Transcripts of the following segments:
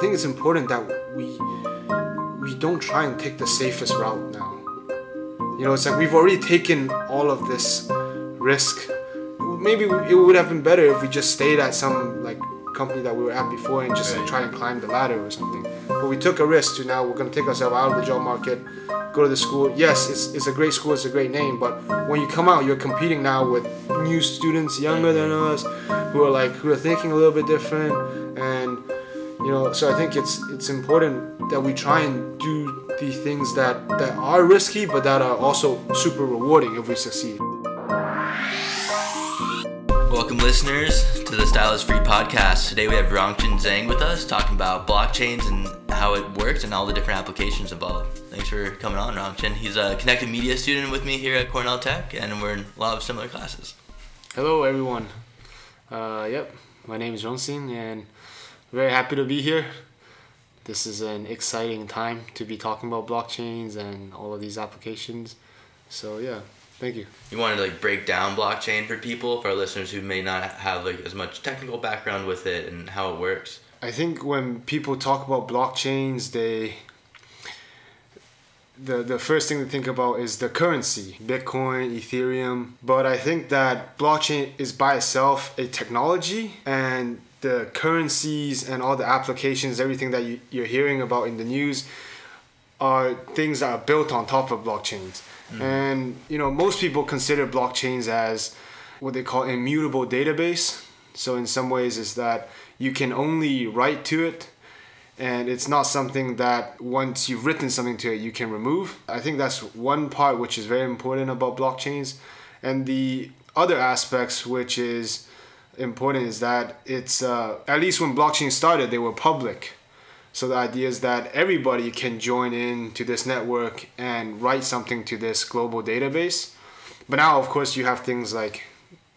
think it's important that we we don't try and take the safest route now. You know, it's like we've already taken all of this risk. Maybe it would have been better if we just stayed at some like company that we were at before and just like, try and climb the ladder or something. But we took a risk to now we're gonna take ourselves out of the job market, go to the school. Yes, it's, it's a great school, it's a great name, but when you come out, you're competing now with new students younger than us who are like who are thinking a little bit different you know so i think it's it's important that we try and do the things that that are risky but that are also super rewarding if we succeed Welcome, listeners, to the Stylist Free podcast. Today we have Rongchen Zhang with us talking about blockchains and how it works and all the different applications involved. Thanks for coming on, Rongchen. He's a connected media student with me here at Cornell Tech, and we're in a lot of similar classes. hello everyone uh, yep my name is Rongsin and very happy to be here this is an exciting time to be talking about blockchains and all of these applications so yeah thank you You wanted to like break down blockchain for people, for our listeners who may not have like as much technical background with it and how it works. I think when people talk about blockchains, they the the first thing to think about is the currency, Bitcoin, Ethereum. But I think that blockchain is by itself a technology and the currencies and all the applications, everything that you, you're hearing about in the news are things that are built on top of blockchains. Mm. And you know, most people consider blockchains as what they call immutable database. So in some ways is that you can only write to it and it's not something that once you've written something to it you can remove. I think that's one part which is very important about blockchains. And the other aspects which is important is that it's uh, at least when blockchain started they were public. So the idea is that everybody can join in to this network and write something to this global database. But now, of course, you have things like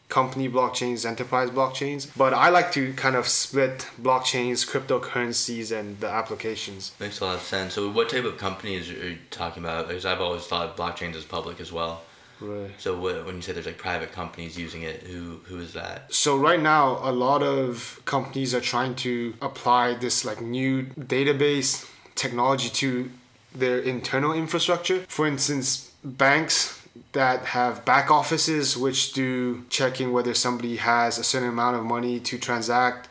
company blockchains, enterprise blockchains. But I like to kind of split blockchains, cryptocurrencies, and the applications. Makes a lot of sense. So, what type of companies are you talking about? Because I've always thought blockchains as public as well. Right. So, what, when you say there's like private companies using it, who who is that? So right now, a lot of companies are trying to apply this like new database technology to their internal infrastructure. For instance, banks that have back offices which do checking whether somebody has a certain amount of money to transact.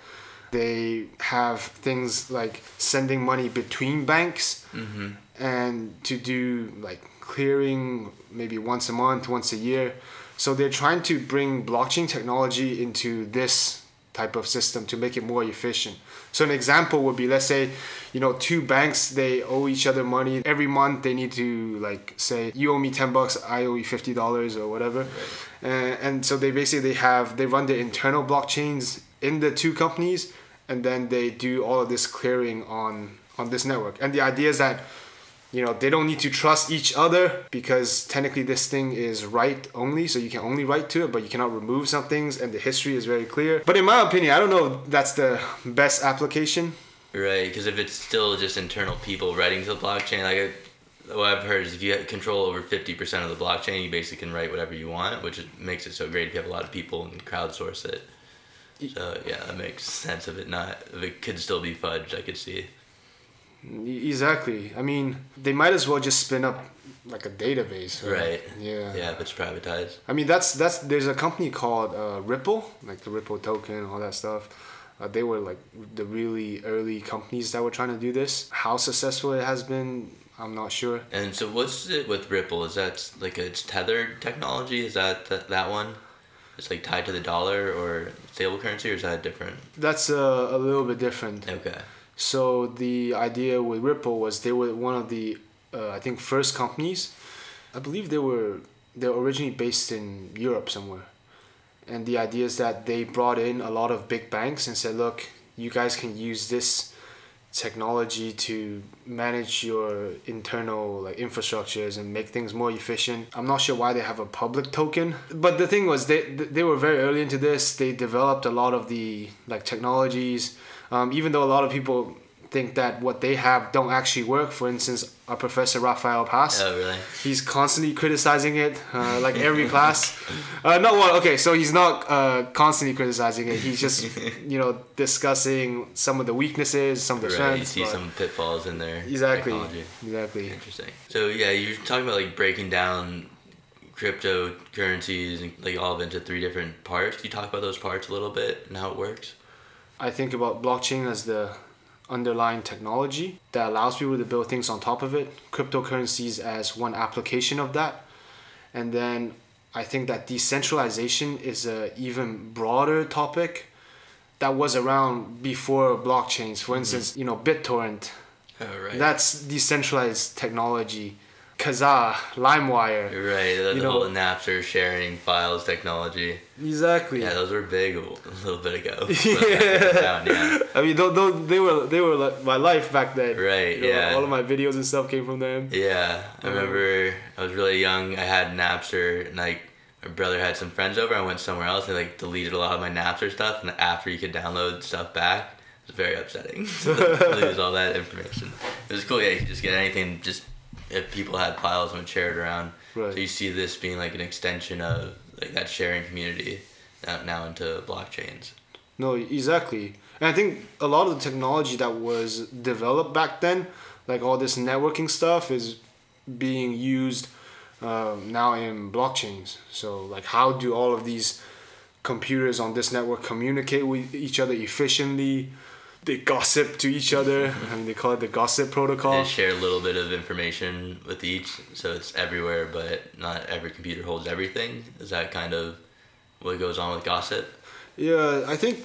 They have things like sending money between banks mm-hmm. and to do like clearing maybe once a month, once a year. So they're trying to bring blockchain technology into this type of system to make it more efficient. So an example would be let's say, you know, two banks they owe each other money every month. They need to like say you owe me ten bucks, I owe you fifty dollars or whatever, uh, and so they basically they have they run their internal blockchains in the two companies, and then they do all of this clearing on on this network. And the idea is that you know they don't need to trust each other because technically this thing is write only so you can only write to it but you cannot remove some things and the history is very clear but in my opinion i don't know if that's the best application Right, because if it's still just internal people writing to the blockchain, like it- what I've heard is if you have control over fifty percent of the blockchain, you basically can write whatever you want, which makes it so great if you have a lot of people and crowdsource it. So yeah, that makes sense of it not if it could still be fudged. I could see. Exactly i mean they might as well just spin up like a database Right. yeah Yeah, if it's privatized. I mean, that's that's there's a company called uh, Ripple, like the Ripple token, all that stuff. Uh, they were like the really early companies that were trying to do this. How successful it has been, I'm not sure. And so what's it with Ripple? Is that like it's tethered technology? Is that th- that one? It's like tied to the dollar or stable currency, or is that different? That's uh, a little bit different. Okay. So the idea with Ripple was they were one of the uh, I think first companies. I believe they were they were originally based in Europe somewhere, and the idea is that they brought in a lot of big banks and said, look, you guys can use this technology to manage your internal like infrastructures and make things more efficient. I'm not sure why they have a public token, but the thing was they they were very early into this. They developed a lot of the like technologies. Um, even though a lot of people think that what they have don't actually work. For instance, our professor Rafael Pass. Oh, really? He's constantly criticizing it, uh, like every class. Uh, no, well, okay, so he's not uh, constantly criticizing it. He's just, you know, discussing some of the weaknesses, some of the Right. You see some pitfalls in there. exactly, Technology. exactly. Interesting. So yeah, you're talking about like breaking down cryptocurrencies and like all of into three different parts. Can you talk about those parts a little bit and how it works? I think about blockchain as the underlying technology that allows people to build things on top of it. Cryptocurrencies as one application of that, and then I think that decentralization is a even broader topic that was around before blockchains. For mm-hmm. instance, you know, BitTorrent Oh right. That's decentralized technology. Kazaa, LimeWire. right. The, you know- whole Napster sharing files technology. Exactly. Yeah, those were big a little bit ago. Yeah. Down, yeah. I mean, those, those, they were they were like my life back then. Right, You know, yeah. All of my videos and stuff came from them. Yeah, I Um, remember I was really young. I had Napster, and like my brother had some friends over. I went somewhere else and like deleted a lot of my Napster stuff. And after you could download stuff back, it was very upsetting. lose all that information. It was cool. Yeah, you could just get anything. Just if people had piles and shared it around. Right. So you see this being like an extension of like that sharing community now, now into blockchains. No, exactly. And I think a lot of the technology that was developed back then, like all this networking stuff, is being used uh, now in blockchains. So, like, how do all of these computers on this network communicate with each other efficiently? They gossip to each other. I mean, they call it the gossip protocol. They share a little bit of information with each, so it's everywhere, but not every computer holds everything. Is that kind of what goes on with gossip? Yeah, I think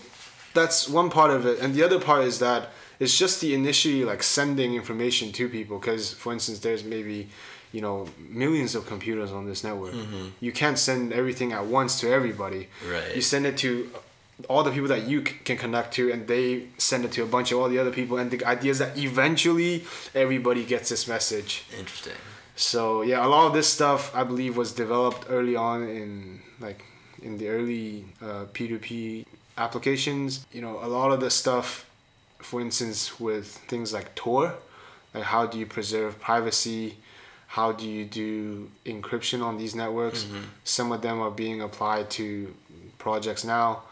that's one part of it, and the other part is that it's just the initially like sending information to people. Because for instance, there's maybe you know millions of computers on this network. Mm-hmm. You can't send everything at once to everybody. Right. You send it to all the people that you c- can connect to, and they send it to a bunch of all the other people. And the idea is that eventually everybody gets this message. Interesting. So yeah, a lot of this stuff I believe was developed early on in like in the early uh, P2P applications. You know, a lot of the stuff, for instance, with things like Tor, like how do you preserve privacy, how do you do encryption on these networks? Some of them are being applied to projects now.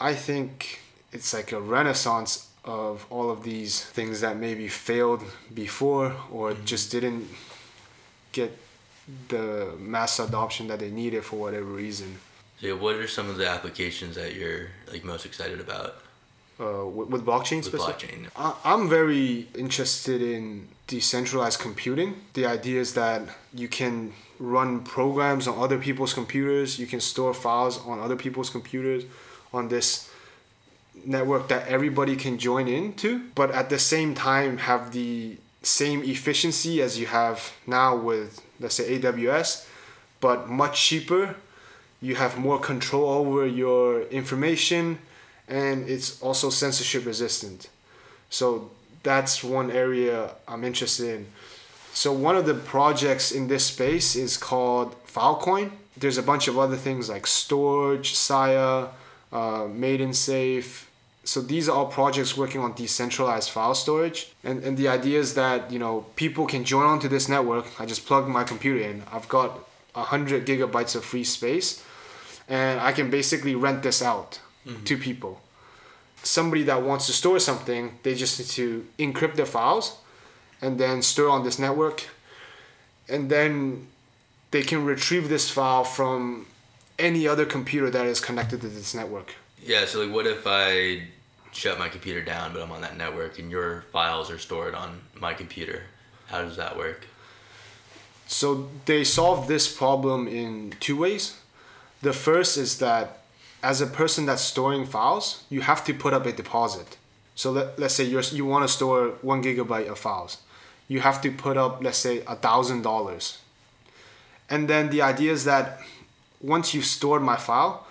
I think it's like a renaissance of all of these things that maybe failed before or just didn't get the mass adoption that they needed for whatever reason. So, yeah, what are some of the applications that you're like most excited about Uh, with, with blockchain with specifically? blockchain? I- I'm very interested in decentralized computing. The idea is that you can run programs on other people's computers, you can store files on other people's computers on this network that everybody can join into, but at the same time have the same efficiency as you have now with, let's say, AWS, but much cheaper. You have more control over your information and it's also censorship resistant. So that's one area I'm interested in. So one of the projects in this space is called Filecoin. There's a bunch of other things like Storj, Sia, uh, MaidSafe. So these are all projects working on decentralized file storage. And, and the idea is that, you know, people can join onto this network. I just plug my computer in. I've got 100 gigabytes of free space. And I can basically rent this out to people somebody that wants to store something, they just need to encrypt their files and then store on this network. And then they can retrieve this file from any other computer that is connected to this network. Yeah, so like what if I shut my computer down but I'm on that network and your files are stored on my computer? How does that work? So they solve this problem in two ways. The first is that as a person that's storing files, you have to put up a deposit. So let, let's say you're, you want to store one gigabyte of files. You have to put up, let's say, a thousand dollars. And then the idea is that once you've stored my file,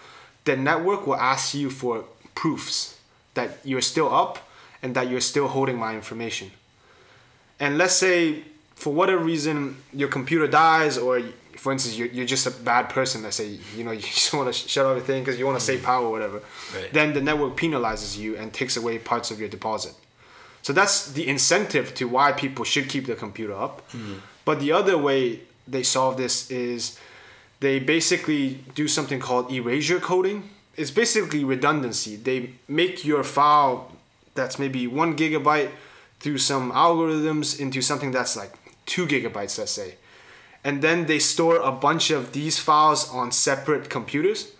the network will ask you for proofs that you're still up and that you're still holding my information. And let's say for whatever reason your computer dies or for instance you're, you're just a bad person let's say you know you just want to shut everything because you want to save mm-hmm. power or whatever Right. then the network penalizes you and takes away parts of your deposit So that's the incentive to why people should keep the computer up. Mm-hmm. But the other way they solve this is they basically do something called erasure coding. It's basically redundancy. They make your file that's maybe one gigabyte through some algorithms into something that's like two gigabytes, let's say. And then they store a bunch of these files on separate computers.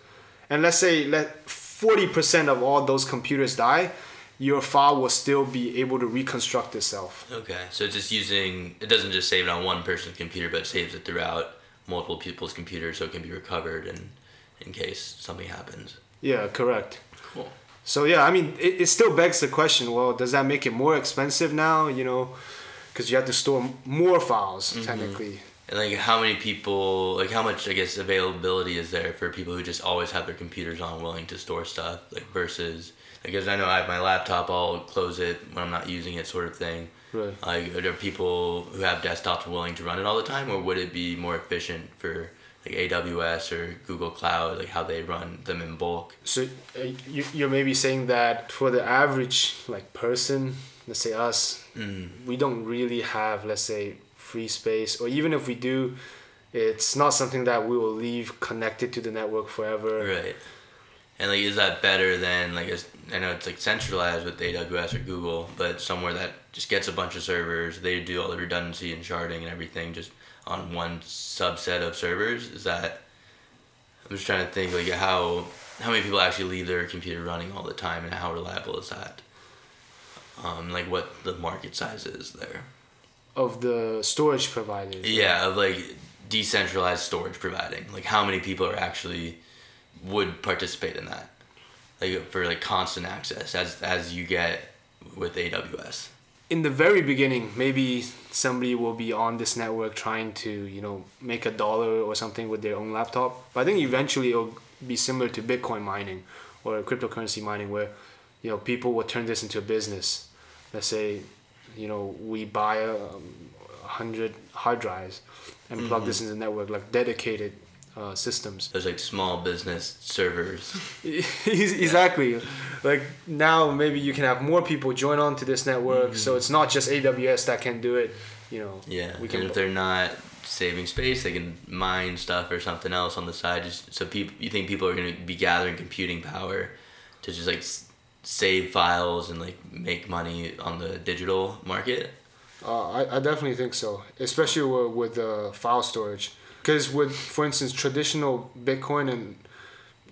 And let's say let 40% of all those computers die, your file will still be able to reconstruct itself. Okay, so it's just using it doesn't just save it on one person's computer, but saves it throughout multiple people's computers, so it can be recovered and in case something happens. Yeah, correct. Cool. So yeah, I mean, it, it still begs the question. Well, does that make it more expensive now? You know, because you have to store more files mm-hmm. technically. And like, how many people, like, how much I guess availability is there for people who just always have their computers on, willing to store stuff, like versus, because I know I have my laptop, I'll close it when I'm not using it, sort of thing. Right. Like, are there people who have desktops willing to run it all the time, or would it be more efficient for like AWS or Google Cloud, like how they run them in bulk? So uh, you you're maybe saying that for the average like person, let's say us, Mm. we don't really have let's say free space, or even if we do, it's not something that we will leave connected to the network forever. Right. And like, is that better than like? I know it's like centralized with AWS or Google, but somewhere that just gets a bunch of servers, they do all the redundancy and sharding and everything just on one subset of servers. Is that? I'm just trying to think like how how many people actually leave their computer running all the time, and how reliable is that? Um, like what the market size is there. Of the storage providers. Yeah, of like decentralized storage providing. Like how many people are actually would participate in that? Like for like constant access as as you get with AWS. In the very beginning, maybe somebody will be on this network trying to, you know, make a dollar or something with their own laptop. But I think eventually it'll be similar to Bitcoin mining or cryptocurrency mining, where, you know, people will turn this into a business. Let's say, you know, we buy a um, hundred hard drives and plug this into the network, like dedicated uh, systems. There's like small business servers. exactly. Like now, maybe you can have more people join on to this network, so it's not just AWS that can do it. You know. Yeah. We and if they're not saving space, they can mine stuff or something else on the side. Just so people, you think people are gonna be gathering computing power to just like s- save files and like make money on the digital market. Uh, I, I definitely think so, especially with, with uh, file storage. Because with, for instance, traditional Bitcoin and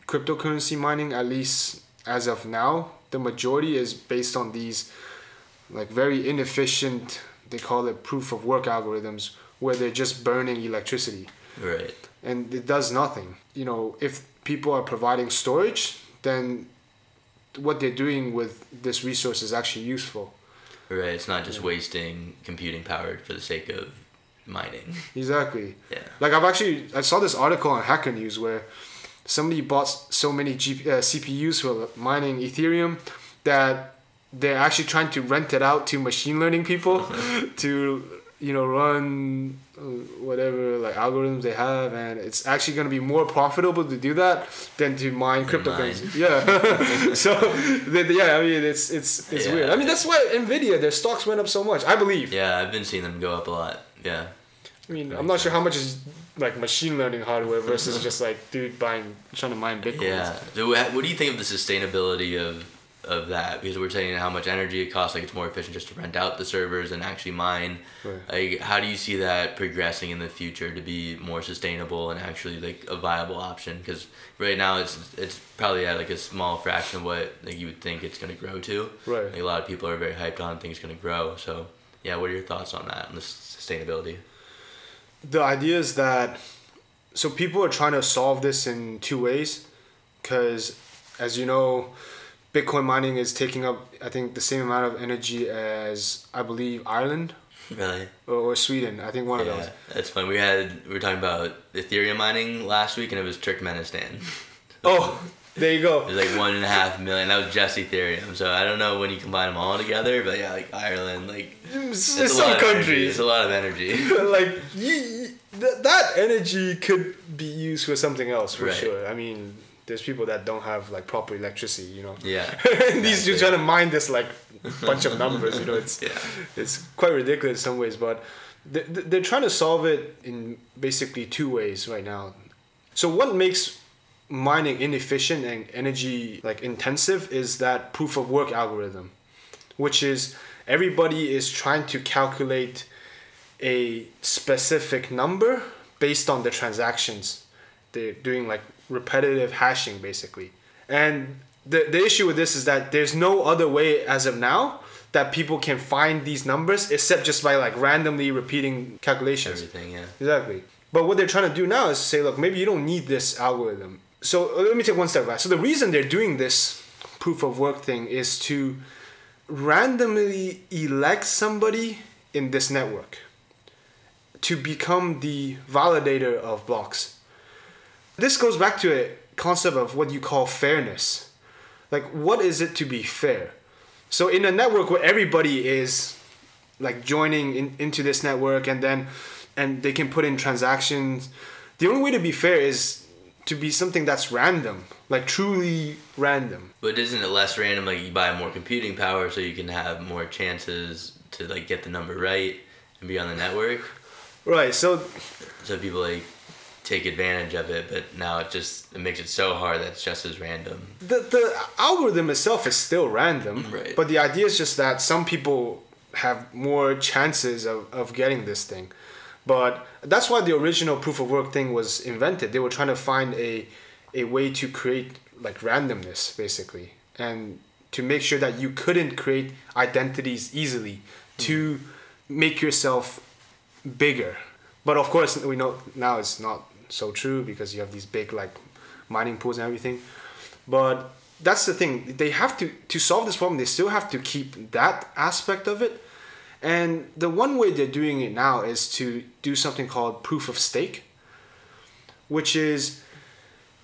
cryptocurrency mining, at least as of now, the majority is based on these like very inefficient, they call it proof of work algorithms, where they're just burning electricity. Right. and it does nothing. You know, if people are providing storage, then what they're doing with this resource is actually useful. Right. It's not just wasting computing power for the sake of mining. Exactly. Yeah. Like I've actually I saw this article on Hacker News where somebody bought so many G- uh, CPUs for mining Ethereum that they're actually trying to rent it out to machine learning people to you know run uh, whatever like algorithms they have and it's actually going to be more profitable to do that than to mine cryptocurrency yeah so yeah i mean it's it's it's Yeah. weird i mean that's why nvidia their stocks went up so much i believe Yeah, I've been seeing them go up a lot. Yeah. I mean, I'm not sure how much is like machine learning hardware versus just like dude buying trying to mine bitcoins. Yeah. So what, do you think of the sustainability of of that? Because we're saying how much energy it costs. Like it's more efficient just to rent out the servers and actually mine. Right. Like how do you see that progressing in the future to be more sustainable and actually like a viable option? Because right now it's it's probably at like a small fraction of what like you would think it's gonna grow to. Right. Like a lot of people are very hyped on things gonna grow. So yeah, what are your thoughts on that on the sustainability? The idea is that so people are trying to solve this in two ways, because as you know, Bitcoin mining is taking up I think the same amount of energy as I believe Ireland Really? or, or Sweden. I think one of those. that's fun. We had we were talking about Ethereum mining last week, and it was Turkmenistan. Oh, there you It go. was like one and a half million. That was just Ethereum. So I don't know when you combine them all together, but yeah, like Ireland, like It's, it's some lot of energy. countries. It's a lot of energy. like you, th- that energy could be used for something else for Right. sure. I mean, there's people that don't have like proper electricity, you know. Yeah. and these dudes trying to mine this like bunch of numbers, you know. It's Yeah. it's quite ridiculous in some ways, but they- they- they're trying to solve it in basically two ways right now. So what makes mining inefficient and energy like intensive is that proof of work algorithm, which is everybody is trying to calculate a specific number based on the transactions. They're doing like repetitive hashing basically. And the, the issue with this is that there's no other way as of now that people can find these numbers except just by like randomly repeating calculations. Everything, yeah. Exactly. But what they're trying to do now is say, look, maybe you don't need this algorithm. So uh, let me take one step back. So the reason they're doing this proof of work thing is to randomly elect somebody in this network to become the validator of blocks. This goes back to a concept of what you call fairness. Like, what is it to be fair? So in a network where everybody is like joining in, into this network and then and they can put in transactions the only way to be fair is to be something that's random like truly random But isn't it less random? Like you buy more computing power, so you can have more chances to like get the number right and be on the network. right so So people like take advantage of it, but now it just it makes it so hard that it's just as random. the, the algorithm itself is still random Right. but the idea is just that some people have more chances of, of getting this thing but that's why the original proof of work thing was invented. They were trying to find a a way to create like randomness basically and to make sure that you couldn't create identities easily to mm-hmm. make yourself bigger. But of course we know now it's not so true because you have these big like mining pools and everything. But that's the thing. They have to to solve this problem they still have to keep that aspect of it and the one way they're doing it now is to do something called proof of stake which is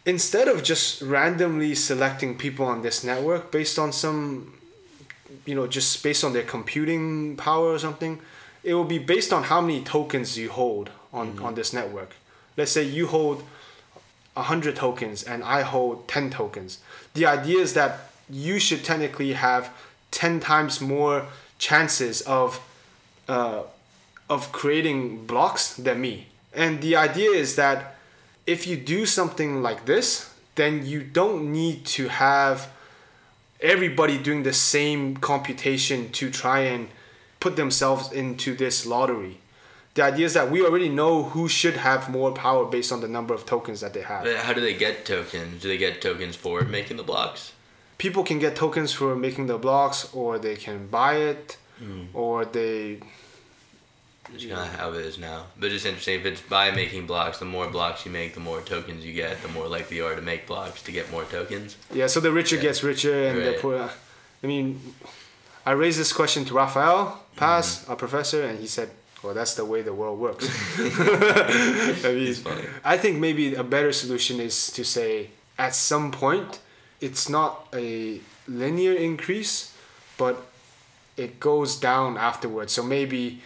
instead of just randomly selecting people on this network based on some you know just based on their computing power or something it will be based on how many tokens you hold on mm-hmm. on this network let's say you hold 100 tokens and I hold 10 tokens. The idea is that you should technically have 10 times more chances of uh, of creating blocks than me. And the idea is that if you do something like this, then you don't need to have everybody doing the same computation to try and put themselves into this lottery. The idea is that we already know who should have more power based on the number of tokens that they have. But how do they get tokens? Do they get tokens for making the blocks? People can get tokens for making the blocks, or they can buy it, or they. It's kind of how it is now. But it's interesting. If it's by making blocks, the more blocks you make, the more tokens you get. The more likely you are to make blocks to get more tokens. Yeah, so the richer Yeah. gets richer, and the poor. I mean, I raised this question to Rafael Pass, Mm-hmm. our professor, and he said, "Well, that's the way the world works." I mean. I think maybe a better solution is to say at some point, it's not a linear increase, but it goes down afterwards. So maybe,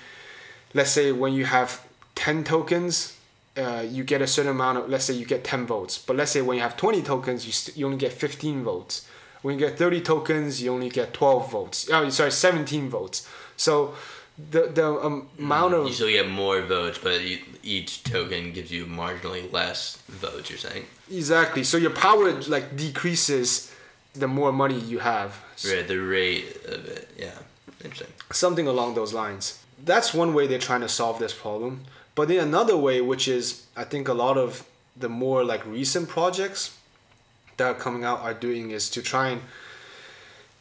let's say when you have 10 tokens, uh, you get a certain amount of, let's say you get 10 votes. But let's say when you have 20 tokens, you, st- you only get 15 votes. When you get 30 tokens, you only get 12 votes. Oh, sorry, 17 votes. So the, the um, amount of. You still get more votes, but you, each token gives you marginally less votes. You're saying, Exactly. So your power like decreases the more money you have. Right? The rate of it. Yeah, interesting. Something along those lines. That's one way they're trying to solve this problem. But then another way, which is I think a lot of the more like recent projects that are coming out are doing is to try and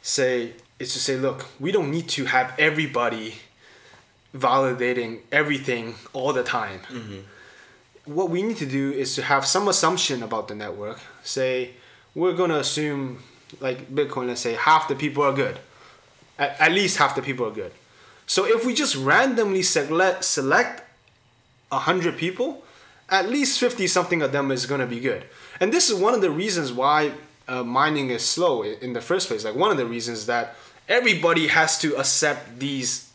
say is to say, look, we don't need to have everybody validating everything all the time. Mm-hmm. What we need to do is to have some assumption about the network. Say, we're gonna assume, like Bitcoin, let's say half the people are good. At, at least half the people are good. So if we just randomly select select hundred people, at least fifty something of them is gonna be good. And this is one of the reasons why uh, mining is slow in the first place. Like one of the reasons that everybody has to accept these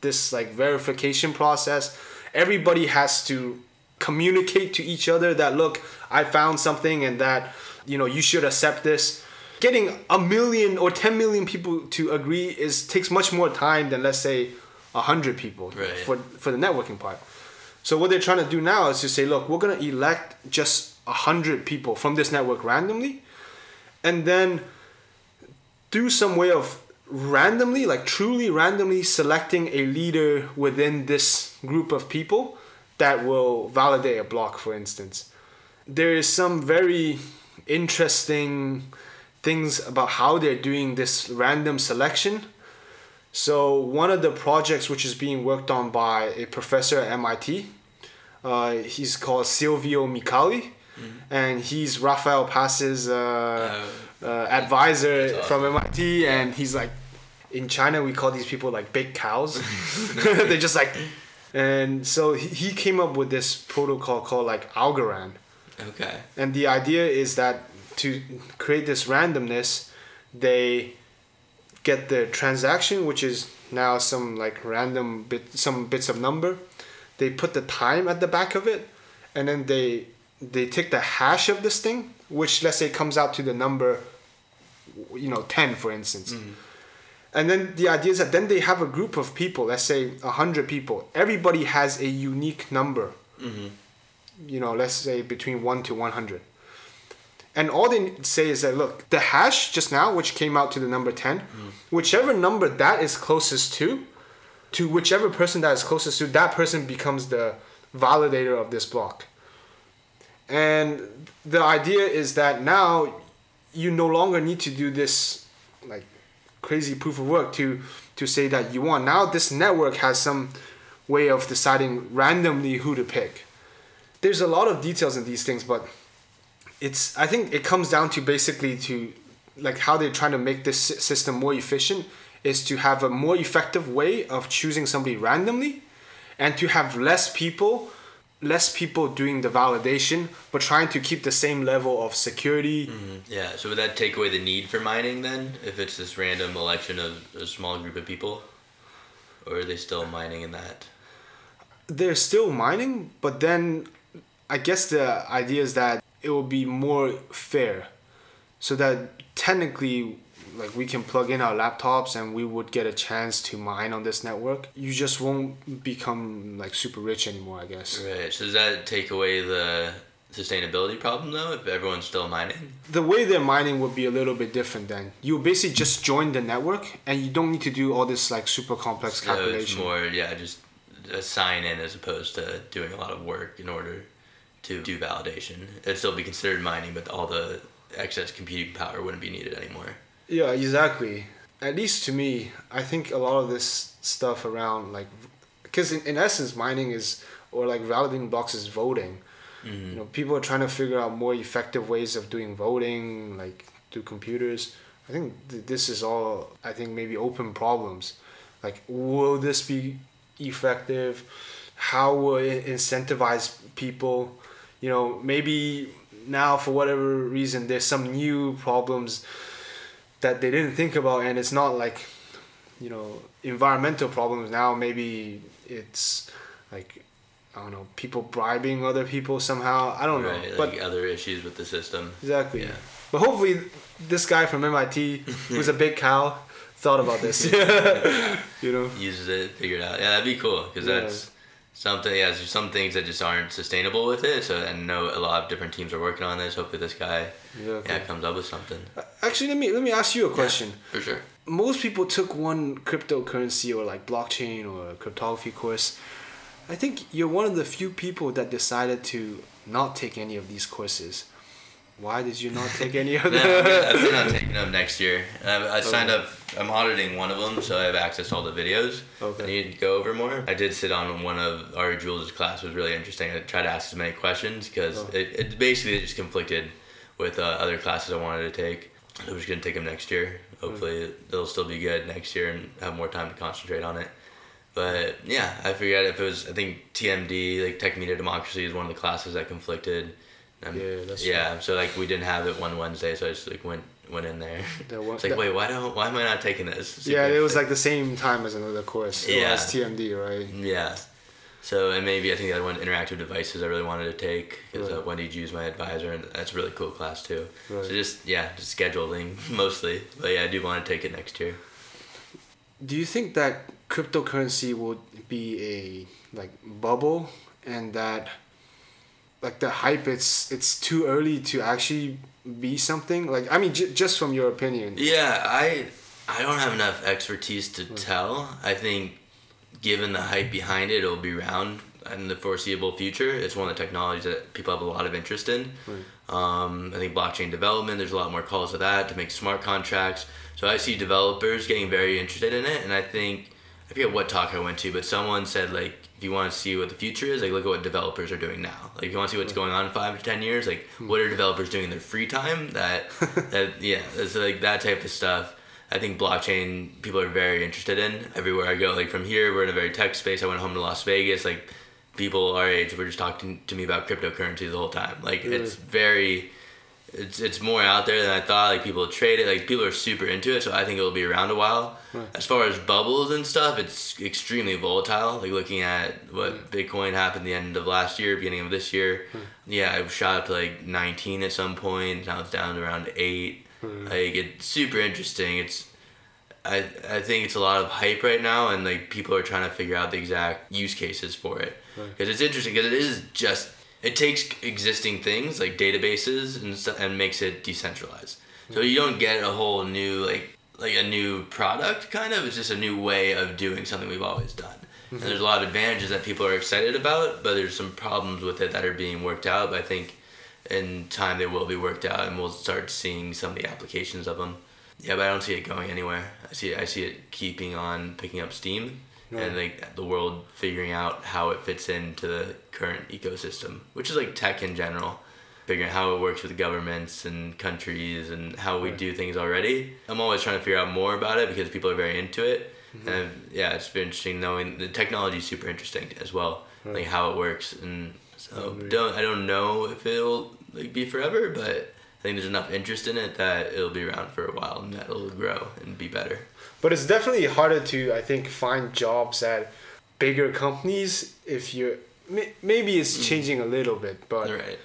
this like verification process. Everybody has to communicate to each other that look, I found something and that you know, you should accept this. Getting a million or 10 million people to agree is takes much more time than let's say 100 people Right. for for the networking part. So what they're trying to do now is to say, look, we're going to elect just 100 people from this network randomly and then through some way of randomly, like truly randomly selecting a leader within this group of people that will validate a block, for instance. There is some very interesting things about how they're doing this random selection. So one of the projects which is being worked on by a professor at MIT, uh, he's called Silvio Micali, and he's Rafael Pass's uh, uh, advisor That's from MIT, and he's like, in China we call these people like big cows. They're just like, and so he, he came up with this protocol called like Algorand, Okay. and the idea is that to create this randomness, they get the transaction, which is now some like random bit, some bits of number. They put the time at the back of it, and then they they take the hash of this thing, which let's say comes out to the number, you know, ten for instance. Mm-hmm. And then the idea is that then they have a group of people, let's say a hundred people. Everybody has a unique number. Mm-hmm. You know, let's say between one to one hundred. And all they say is that look, the hash just now, which came out to the number 10, whichever number that is closest to, to whichever person that is closest to, that person becomes the validator of this block. And the idea is that now you no longer need to do this like crazy proof of work to to say that you want. Now this network has some way of deciding randomly who to pick. There's a lot of details in these things, but it's I think it comes down to basically to like how they're trying to make this system more efficient is to have a more effective way of choosing somebody randomly and to have less people less people doing the validation but trying to keep the same level of security mm-hmm. Yeah. So would that take away the need for mining then, if it's this random election of a small group of people, or are they still mining in that? they're still mining, but then I guess the idea is that it will be more fair, so that technically, like we can plug in our laptops and we would get a chance to mine on this network. You just won't become like super rich anymore, I guess. Right. So does that take away the sustainability problem though, if everyone's still mining? The way they're mining would be a little bit different. Then you basically just join the network and you don't need to do all this like super complex So it's calculation. more, yeah, just a sign in as opposed to doing a lot of work in order to do validation. It'd still be considered mining, but all the excess computing power wouldn't be needed anymore. Yeah, exactly. At least to me, I think a lot of this stuff around like, because in, in essence, mining is or like validating blocks is voting. Mm-hmm. You know, people are trying to figure out more effective ways of doing voting, like through computers. I think th- this is all. I think maybe open problems. Like, will this be effective? How will it incentivize people? You know, maybe now for whatever reason there's some new problems that they didn't think about and it's not like you know environmental problems now maybe it's like i don't know people bribing other people somehow i don't know Right. but other issues with the system. exactly Yeah. but hopefully this guy from mit who's a big cow thought about this you know Uses it, figured it out. Yeah, that'd be cool because Yeah. that's something. Yeah, there's some things that just aren't sustainable with it. So I know a lot of different teams are working on this. Hopefully, this guy yeah, yeah comes up with something actually let me let me ask you a question for sure. most people took one cryptocurrency or like blockchain or cryptography course. I think you're one of the few people that decided to not take any of these courses. Why did you not take any of No, I'm them? I'm planning on taking them next year. I, I signed up. I'm auditing one of them, so I have access to all the videos. Okay. I need to go over more. I did sit on one of Ari Juels' class. It was really interesting. I tried to ask as many questions because Oh. it, it basically just conflicted with uh, other classes I wanted to take. So I'm just gonna take them next year. Hopefully, they'll still be good next year and have more time to concentrate on it. But yeah, I figured if it was, I think TMD, like Tech Media Democracy, is one of the classes that conflicted. Um, Yeah, that's yeah. So like we didn't have it one Wednesday, so I just like went went in there. Wa- It's like wait, why don't why am I not taking this? Yeah, it was like the same time as another course. Yeah. As TMD, right? yeah. So and maybe I think the other one interactive devices I really wanted to take because Right. uh, Wendy Ju's my advisor and that's a really cool class too. Right. So just yeah, just scheduling mostly. But yeah, I do want to take it next year. Do you think that cryptocurrency will be a like bubble and that like the hype it's it's too early to actually be something like I mean j- just from your opinion Yeah, I I don't have enough expertise to tell. I think given the hype behind it, it'll be around in the foreseeable future. It's one of the technologies that people have a lot of interest in. Um, I think blockchain development, there's a lot more calls to that to make smart contracts. So I see developers getting very interested in it, and I think I forget what talk I went to, but someone said like if you want to see what the future is, like look at what developers are doing now. Like if you want to see what's going on in five to ten years, like hmm. what are developers doing in their free time? That that yeah, it's like that type of stuff. I think blockchain people are very interested in everywhere I go. Like from here, we're in a very tech space. I went home to Las Vegas. Like people our age were just talking to me about cryptocurrency the whole time. Like it's very, it's it's more out there than I thought. Like people trade it. Like people are super into it. So I think it'll be around a while. As far as bubbles and stuff, it's extremely volatile. Like looking at what Bitcoin happened the end of last year, beginning of this year. Yeah, it shot up to like 19 at some point. Now it's down to around eight. Like it's super interesting. It's I I think it's a lot of hype right now, and like people are trying to figure out the exact use cases for it. Because it's interesting because it is just it takes existing things like databases and stuff and makes it decentralized. So you don't get a whole new like like a new product kind of. It's just a new way of doing something we've always done. And mm-hmm. there's a lot of advantages that people are excited about, but there's some problems with it that are being worked out. But I think in time they will be worked out, and we'll start seeing some of the applications of them. Yeah, but I don't see it going anywhere. I see I see it keeping on picking up steam, and like the world figuring out how it fits into the current ecosystem, which is like tech in general, figuring out how it works with governments and countries and how we do things already. I'm always trying to figure out more about it because people are very into it, mm-hmm. and yeah, it's been interesting knowing the technology is super interesting as well, like how it works, and so agree. don't I don't know if it'll like be forever, but. I think there's enough interest in it that it'll be around for a while and that it'll grow and be better. But it's definitely harder to I think find jobs at bigger companies if you're maybe it's mm. changing a little bit but right.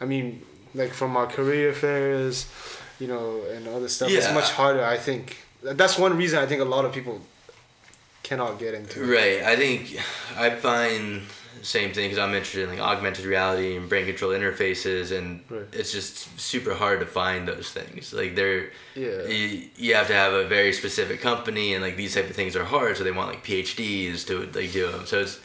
I mean like from our career fairs you know and other stuff yeah. it's much harder I think that's one reason I think a lot of people cannot get into it. Right. I think I find same thing because I'm interested in like augmented reality and brain control interfaces, and Right. it's just super hard to find those things. Like they're Yeah. you, you have to have a very specific company, and like these type of things are hard, so they want like PhDs to like do them. So it's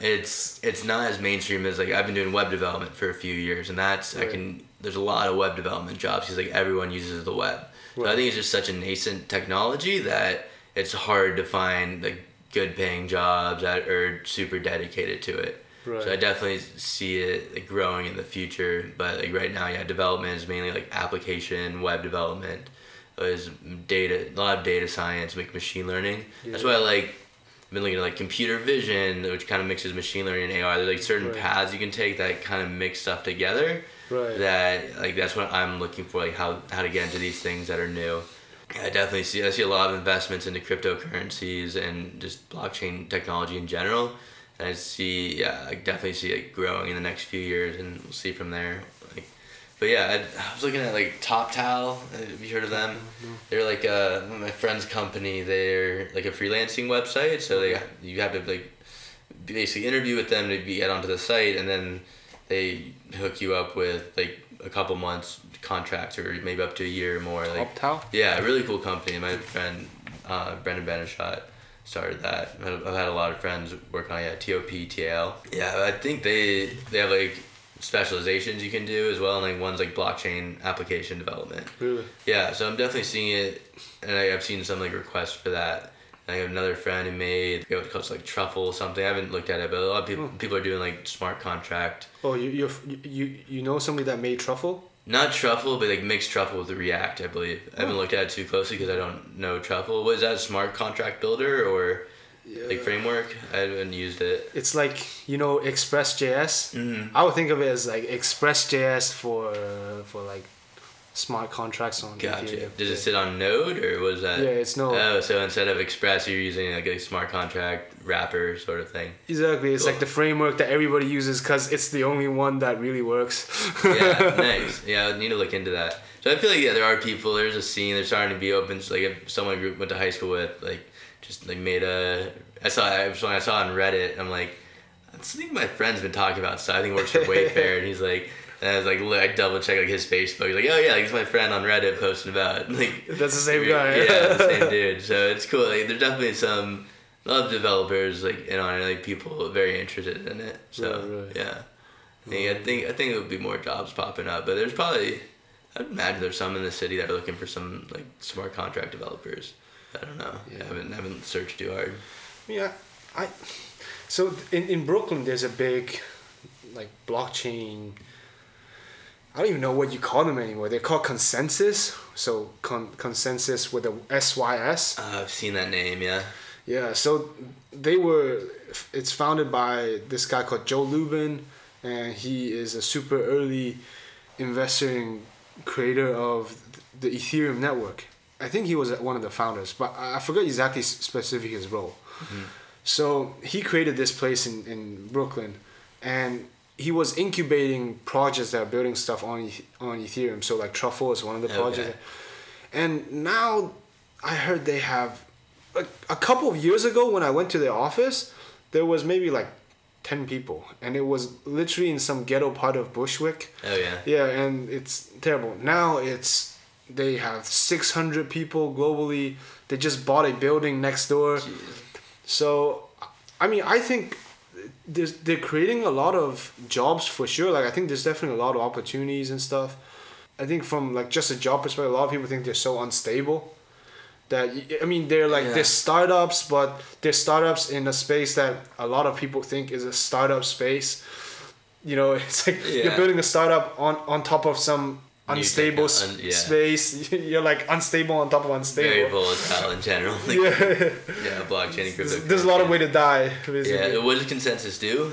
it's it's not as mainstream as like I've been doing web development for a few years, and that's I can there's a lot of web development jobs because like everyone uses the web. So I think it's just such a nascent technology that it's hard to find like good paying jobs that are super dedicated to it. Right. So I definitely see it like, growing in the future, but like right now, yeah, development is mainly like application, web development, is data, a lot of data science, like machine learning. That's Yeah. why I like I've been looking at like computer vision, which kind of mixes machine learning and AR. There's like certain Right. paths you can take that kind of mix stuff together. Right. That like that's what I'm looking for, like how how to get into these things that are new. I definitely see I see a lot of investments into cryptocurrencies and just blockchain technology in general. And I see yeah, I definitely see it growing in the next few years, and we'll see from there. Like, but yeah, I, I was looking at like TopTal. Have you heard of them? They're like uh, my friend's company. They're like a freelancing website, so they you have to like basically interview with them to be get onto the site, and then they hook you up with like a couple months contracts or maybe up to a year or more. Like Optal? yeah, a really cool company. My friend uh, Breanden Beneschott started that. I've had a lot of friends work on it. Yeah, TOP, TAL. Yeah, I think they they have like specializations you can do as well, and like one's like blockchain application development. Really? Yeah, so I'm definitely seeing it, and I, I've seen some like requests for that. I have another friend who made I forget what it calls like truffle or something. I haven't looked at it, but a lot of people people are doing like smart contract. Oh, you you you you know somebody that made truffle? Not truffle, but like mixed truffle with React, I believe. I haven't looked at it too closely because I don't know truffle. Was that a smart contract builder or like framework? I haven't used it. It's like you know Express.js. Mhm. I would think of it as like Express.js for for like smart contracts on Gotcha. Ethereum. Does it sit on Node or was that? Yeah, it's Node. Oh, so instead of Express, you're using like a smart contract wrapper sort of thing. Exactly. It's Cool. like the framework that everybody uses because it's the only one that really works. yeah, nice. Yeah, I need to look into that. So I feel like yeah, there are people. There's a scene. They're starting to be open. So like if someone I grew- went to high school with, like just like made a. I saw. I I saw on Reddit. I'm like, that's something my friend's been talking about. So I think it works for Wayfair, and he's like. And I was like, li- I double check like his Facebook. He's like, oh yeah, like it's my friend on Reddit posting about it. like. That's the same guy. Yeah, the same dude. So it's cool. Like there's definitely some of developers like in on it, like people very interested in it. So Right, right. yeah. I think, I think I think it would be more jobs popping up, but there's probably I'd imagine there's some in the city that are looking for some like smart contract developers. I don't know. Yeah. I haven't haven't searched too hard. Yeah, I. So in in Brooklyn, there's a big, like blockchain. I don't even know what you call them anymore. They're called ConsenSys. So con- ConsenSys with a SYS. Uh, I've seen that name. Yeah. Yeah. So they were. It's founded by this guy called Joe Lubin, and he is a super early investor and creator of the Ethereum network. I think he was one of the founders, but I forget exactly specific his role. So he created this place in, in Brooklyn, and he was incubating projects that are building stuff on on Ethereum. So like Truffle is one of the projects, and now I heard they have a, a couple of years ago when I went to their office, there was maybe like ten people, and it was literally in some ghetto part of Bushwick. Oh yeah. Yeah, and it's terrible. Now it's they have 600 people globally. They just bought a building next door. Jeez. So, I mean, I think there's, they're creating a lot of jobs for sure. Like, I think there's definitely a lot of opportunities and stuff. I think from like just a job perspective, a lot of people think they're so unstable. That I mean, they're like Yeah. they're startups, but they're startups in a space that a lot of people think is a startup space. You know, it's like you're building a startup on on top of some unstable un- yeah. space. You're like unstable on top of Very unstable. volatile in general. Like, Yeah, yeah, blockchain and crypto. there's, there's a lot of way to die. Basically. Yeah. What does ConsenSys do?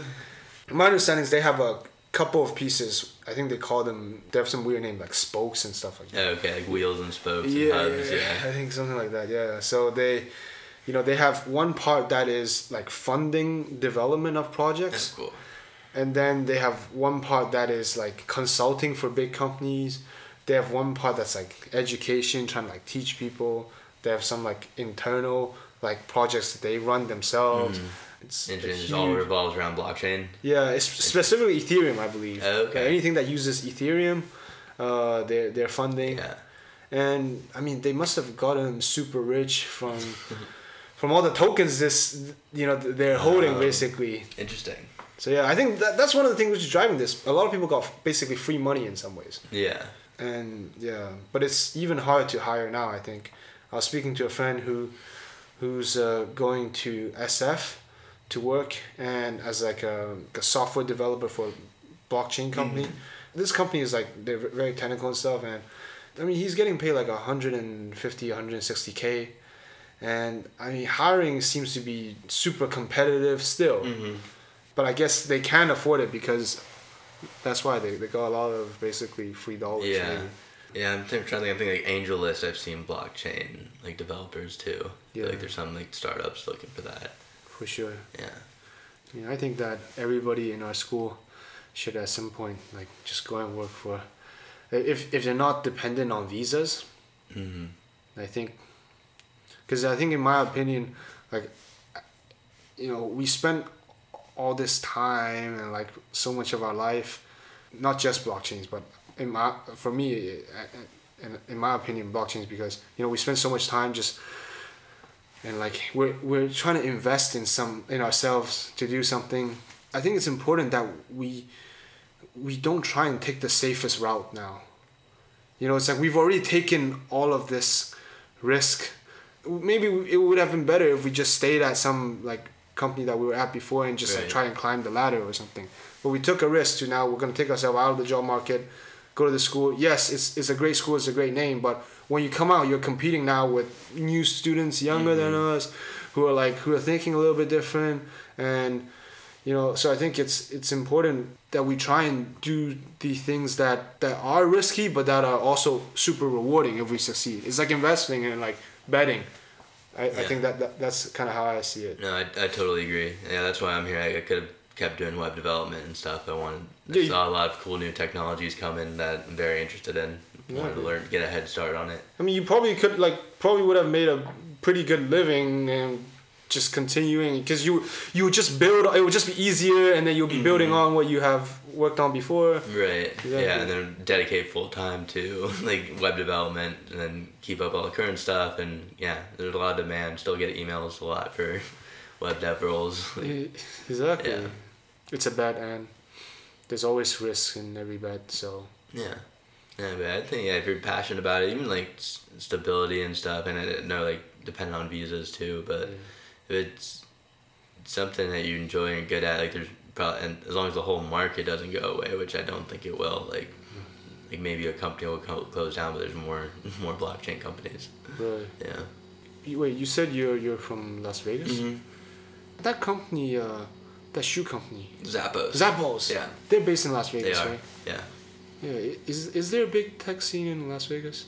My understanding is they have a couple of pieces. I think they call them. They have some weird name like spokes and stuff like that. Oh, okay, like wheels and spokes Yeah, and hubs. Yeah. I think something like that. Yeah. So they, you know, they have one part that is like funding development of projects. That's projects, cool. And then they have one part that is like consulting for big companies. They have one part that's like education, trying to like teach people. They have some like internal like projects that they run themselves. It's a Interesting. It all revolves around blockchain. yeah, it's specifically Ethereum, I believe. Oh, okay. Yeah, anything that uses Ethereum, uh, they're they're funding. Yeah. And I mean, they must have gotten super rich from from all the tokens this you know they're holding Um, basically. Interesting. So yeah, I think that that's one of the things which is driving this. A lot of people got basically free money in some ways, Yeah. and yeah, but it's even harder to hire now. I think I was speaking to a friend who who's uh, going to SF to work and as like a, a software developer for a blockchain company. This company is like they're very technical and stuff, and I mean he's getting paid like 150, 160k, and I mean hiring seems to be super competitive still, Mm-hmm. But I guess they can afford it because that's why they, they got a lot of basically free dollars. Yeah. maybe. Yeah, I'm trying to think. I think like AngelList, I've seen blockchain like developers too. Yeah. Like there's some like startups looking for that. for sure. Yeah. Yeah, I think that everybody in our school should at some point like just go and work for if if they're not dependent on visas. Mm-hmm. I think because I think in my opinion, like you know, we spent all this time and like so much of our life, not just blockchains, but in my for me, uh, in, in my opinion, blockchains because you know we spend so much time just and like we're we're trying to invest in some in ourselves to do something. I think it's important that we we don't try and take the safest route now. You know, it's like we've already taken all of this risk. Maybe it would have been better if we just stayed at some like company that we were at before and just like try and climb the ladder or something. But we took a risk to now we're gonna take ourselves out of the job market, go to the school. Yes, it's it's a great school, it's a great name, but when you come out, you're competing now with new students younger than mm-hmm. us, who are like who are thinking a little bit different, and you know so i think it's it's important that we try and do the things that that are risky but that are also super rewarding if we succeed. It's like investing and like betting i, I think that, that that's kind of how i see it No, I, I totally agree. Yeah, that's why I'm here. I, I could have kept doing web development and stuff. I wanted. I Yeah, saw a lot of cool new technologies coming that I'm very interested in. Yeah. Wanted to learn, get a head start on it. i mean you probably could like probably would have made a pretty good living and just continuing because you you would just build it would just be easier and then you'll be building mm-hmm. on what you have worked on before Right. Exactly. Yeah, and then dedicate full time to like web development, and then keep up all the current stuff. And yeah, there's a lot of demand. Still get emails a lot for web dev roles. E- Exactly. Yeah. It's a bet, and there's always risk in every bet. So Yeah. Yeah, but I think yeah, if you're passionate about it, even like s- stability and stuff, and I know like depending on visas too, but if it's something that you enjoy and good at, like there's probably and as long as the whole market doesn't go away, which I don't think it will, like like maybe a company will co- close down, but there's more more blockchain companies. really, Yeah. You- wait, you said you're you're from Las Vegas. Mm-hmm. That company, uh, that shoe company, Zappos. Zappos. Yeah. They're based in Las Vegas, right? Yeah. Yeah. Is is there a big tech scene in Las Vegas?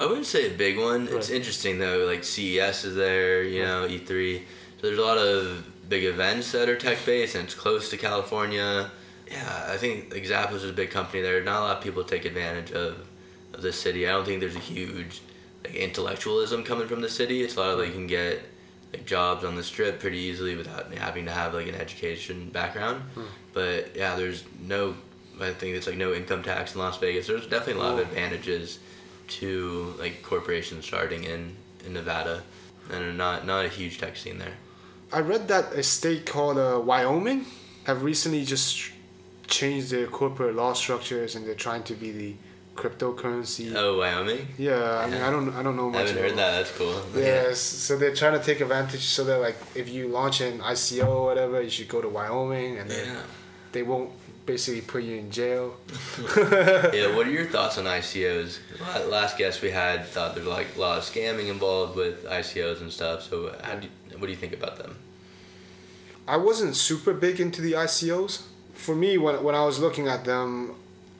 I wouldn't say a big one. It's interesting though. Like CES is there, you know, E3. So there's a lot of big events that are tech based, and it's close to California. Yeah, I think like Zappos is a big company there. Not a lot of people take advantage of of the city. I don't think there's a huge like intellectualism coming from the city. It's a lot of like you can get like jobs on the strip pretty easily without having to have like an education background. Hmm. But yeah, there's no. I think it's like no income tax in Las Vegas. There's definitely a lot of advantages to like corporations starting in in Nevada, and not not a huge tech scene there. I read that a state called uh, Wyoming have recently just changed their corporate law structures, and they're trying to be the cryptocurrency. Oh, Wyoming. Yeah, I mean, Yeah. I don't, I don't know I haven't heard that. That's cool. Yes, so they're trying to take advantage. So they're like, if you launch an ICO or whatever, you should go to Wyoming, and then Yeah. they won't basically put you in jail. yeah. What are your thoughts on ICOs? Last guest we had thought there's like a lot of scamming involved with ICOs and stuff. So how do you, what do you think about them? I wasn't super big into the ICOs. For me, when when I was looking at them,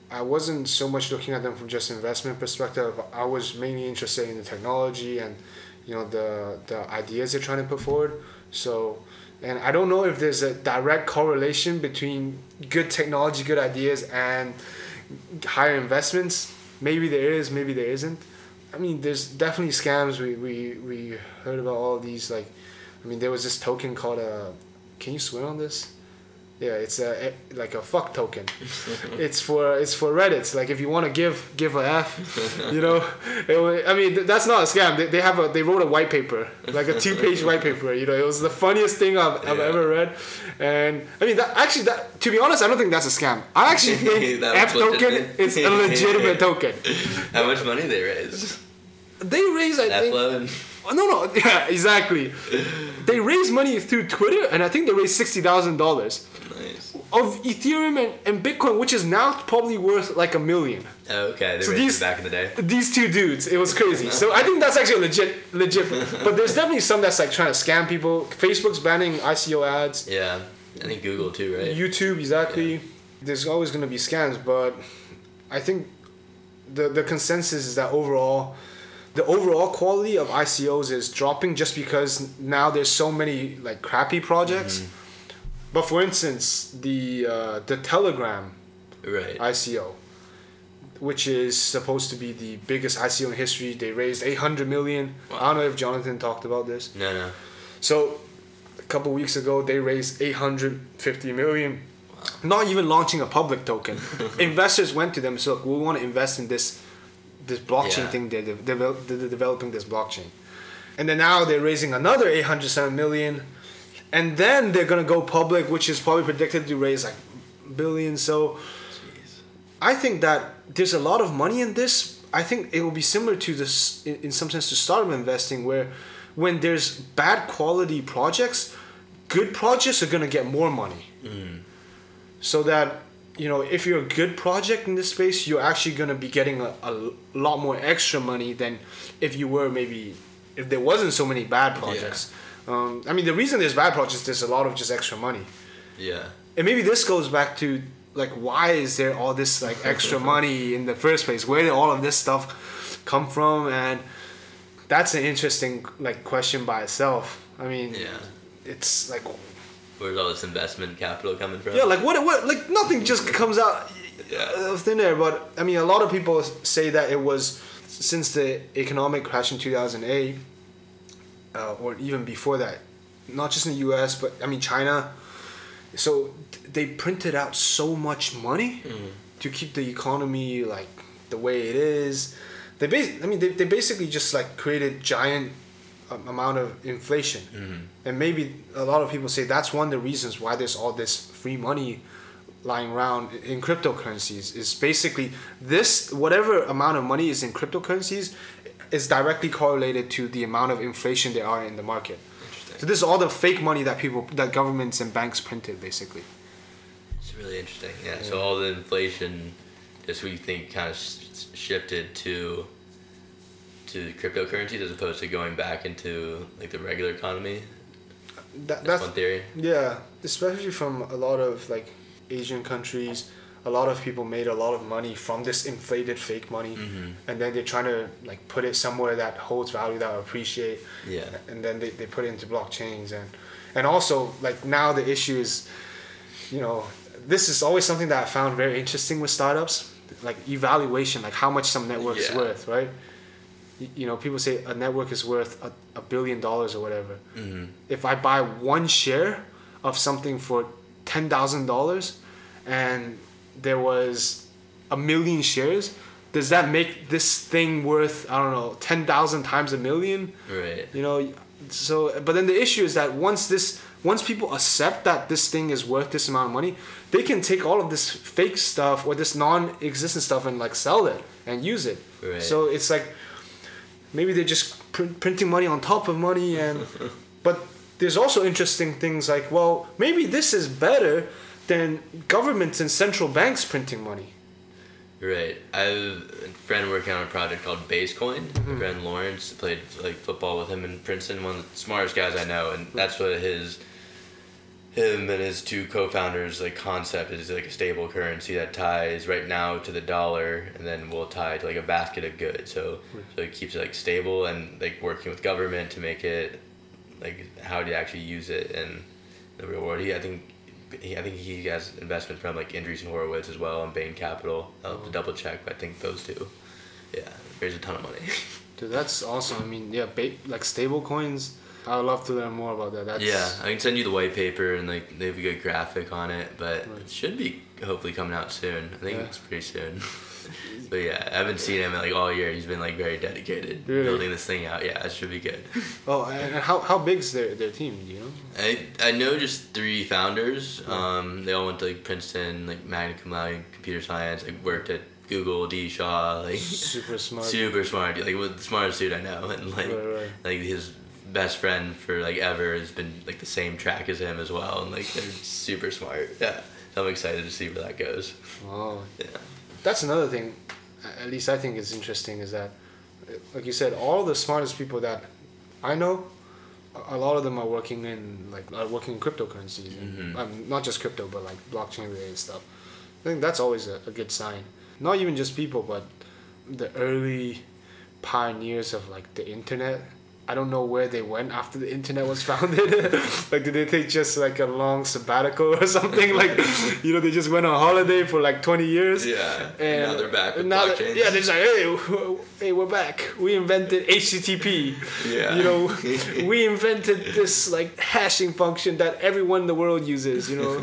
I wasn't so much looking at them from just investment perspective. I was mainly interested in the technology and you know the the ideas they're trying to put forward. So, and I don't know if there's a direct correlation between good technology, good ideas, and higher investments. Maybe there is, maybe there isn't. I mean, there's definitely scams. We we we heard about all these like, I mean, there was this token called a. Can you swear on this? Yeah, it's a like a fuck token. it's for it's for Reddit. Like if you want to give give a f, you know. It, I mean th- that's not a scam. They, they have a they wrote a white paper like a two page white paper. You know it was the funniest thing I've, I've Yeah. ever read, and I mean that actually that to be honest I don't think that's a scam. I actually think That f token is a legitimate token. How much money they raise? They raise I think Eflo and Oh, no, no, yeah, exactly. They raise money through Twitter, and I think they raised sixty thousand dollars nice. of Ethereum and, and Bitcoin, which is now probably worth like a million. Oh, okay, they So these- back in the day. These two dudes, it was crazy. So I think that's actually legit, legit. But there's definitely some that's like trying to scam people. Facebook's banning ICO ads. Yeah, I think Google too, right? YouTube, exactly. There's always going to be scams, but I think the the consensus is that overall, the overall quality of ICOs is dropping just because now there's so many like crappy projects. But for instance, the uh, the Telegram Right. ICO, which is supposed to be the biggest ICO in history, they raised 800 million. I don't know if Jonathan talked about this. No, no. So, a couple weeks ago, they raised 850 million. Not even launching a public token. Investors went to them, so look, we want to invest in this, this blockchain Yeah. thing. They're, de- devel- they're developing this blockchain, and then now they're raising another 807 million, and then they're gonna go public, which is probably predicted to raise like billions. So, Jeez. I think that there's a lot of money in this. I think it will be similar to this in, in some sense to startup investing, where when there's bad quality projects, good projects are gonna get more money. Mm. So that you know, if you're a good project in this space, you're actually gonna be getting a, a lot more extra money than if you were maybe if there wasn't so many bad projects. Um, I mean, the reason there's bad projects, there's a lot of just extra money. Yeah. And maybe this goes back to like why is there all this like extra money in the first place? Where did all of this stuff come from? And that's an interesting like question by itself. I mean, Yeah. it's like Where's all this investment capital coming from? yeah, like what what like nothing just comes out Yeah. of thin air. But I mean, a lot of people say that it was since the economic crash in two thousand eight, uh, or even before that, not just in the U.S. but I mean China. So they printed out so much money to keep the economy like the way it is. They bas- I mean they, they basically just like created giant amount of inflation, mm-hmm. and maybe a lot of people say that's one of the reasons why there's all this free money lying around in cryptocurrencies is basically this whatever amount of money is in cryptocurrencies is directly correlated to the amount of inflation there are in the market. Interesting. So this is all the fake money that people that governments and banks printed basically. It's really interesting. Yeah. So all the inflation, just we think, kind of sh- shifted to to cryptocurrencies as opposed to going back into like the regular economy. That, That's, that's one theory. yeah, especially from a lot of like Asian countries. A lot of people made a lot of money from this inflated fake money, mm-hmm. and then they're trying to like put it somewhere that holds value that will appreciate. Yeah. and then they, they put it into blockchains and and also like now the issue is you know this is always something that i found very interesting with startups like evaluation like how much some network is Yeah. worth right you know people say a network is worth a, a billion dollars or whatever Mm-hmm. if i buy one share of something for $10000 and there was a million shares does that make this thing worth i don't know 10000 times a million Right. you know so but then the issue is that once this once people accept that this thing is worth this amount of money they can take all of this fake stuff or this non-existent stuff and like sell it and use it Right. so it's like maybe they're just pr- printing money on top of money and but there's also interesting things like well maybe this is better than governments and central banks printing money Right. I have a friend working on a project called Basecoin. Mm-hmm. My friend Lawrence played like football with him in Princeton, one of the smartest guys I know, and that's what his him and his two co-founders like concept is like a stable currency that ties right now to the dollar and then will tie to like a basket of goods so so it keeps it like stable and like working with government to make it like how do you actually use it in the real world he i think he, I think he has investment from like Andreessen Horowitz as well and Bain Capital. I'll have to oh. double check, but I think those two. Yeah, there's a ton of money. Dude, that's awesome. I mean, yeah, ba- like stable coins. I would love to learn more about that. That's, yeah, I can send you the white paper and like they have a good graphic on it, but Right. it should be hopefully coming out soon. I think Yeah. it's pretty soon. but yeah, I haven't seen him like all year. He's been like very dedicated Really? building this thing out. Yeah, it should be good. Oh, and how how big's their their team? Do you know? I I know just three founders. Um, they all went to like Princeton, like magna cum laude, computer science. Like worked at Google, D Shaw, like Super smart. super smart, like the smartest dude I know, and like Right, right. like his best friend for like ever has been like the same track as him as well, and like they're super smart. Yeah, so I'm excited to see where that goes. Oh, Yeah, that's another thing. At least I think is interesting is that, like you said, all the smartest people that I know, a- lot of them are working in like are working in cryptocurrencies, and, Mhm. um, not just crypto, but like blockchain related stuff. I think that's always a, a good sign. Not even just people, but the early pioneers of like the internet. I don't know where they went after the internet was founded. like, did they take just like a long sabbatical or something? Like, you know, they just went on holiday for like twenty years. yeah. And now they're back with now that- blockchain. yeah, they're just like, hey, hey, we're back. We invented HTTP. Yeah. You know, we invented this like hashing function that everyone in the world uses. You know,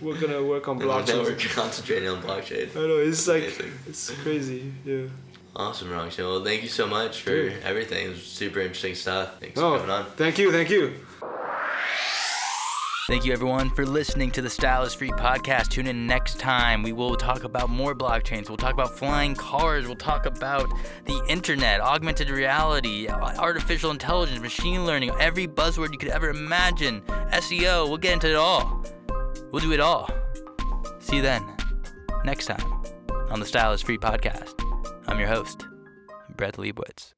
we're gonna work on And now blockchain. we're concentrating on blockchain. I know it's like Amazing. it's crazy. Yeah. Awesome, Rongshin. Well, thank you so much for Dude. everything. It was super interesting stuff. Thanks Oh, for coming on. thank you, thank you. Thank you, everyone, for listening to the Style is Free podcast. Tune in next time. We will talk about more blockchains. We'll talk about flying cars. We'll talk about the internet, augmented reality, artificial intelligence, machine learning, every buzzword you could ever imagine. SEO. We'll get into it all. We'll do it all. See you then, next time, on the Style is Free podcast. I'm your host, Brett Liebowitz.